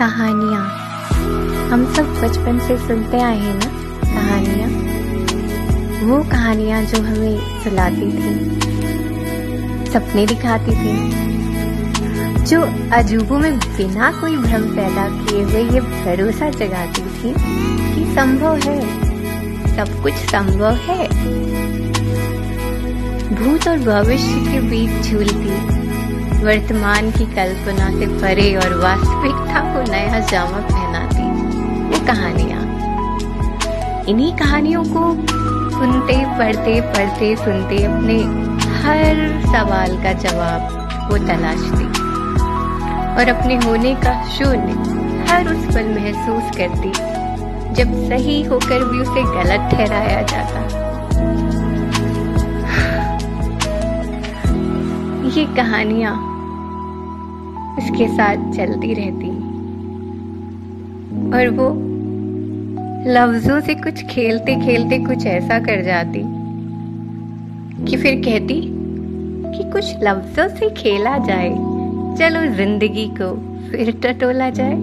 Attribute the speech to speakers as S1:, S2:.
S1: कहानियाँ। हम सब बचपन से सुनते आए हैं ना कहानियाँ। वो कहानियाँ जो हमें सुलाती थी, सपने दिखाती थी, जो अजूबों में बिना कोई भ्रम पैदा किए हुए ये भरोसा जगाती थी कि संभव है, सब कुछ संभव है। भूत और भविष्य के बीच झूलती वर्तमान की कल्पना से परे और वास्तविकता को नया जामा पहनाती वो कहानियाँ इन्हीं कहानियों को सुनते, पढ़ते पढ़ते, सुनते अपने हर सवाल का जवाब वो तलाशती। और अपने होने का शून्य हर उस पल महसूस करती, जब सही होकर भी उसे गलत ठहराया जाता। ये कहानियाँ उसके साथ चलती रहती। और वो लफ्जों से कुछ खेलते खेलते कुछ ऐसा कर जाती कि फिर कहती कि कुछ लफ्जों से खेला जाए, चलो ज़िंदगी को फिर टटोला जाए।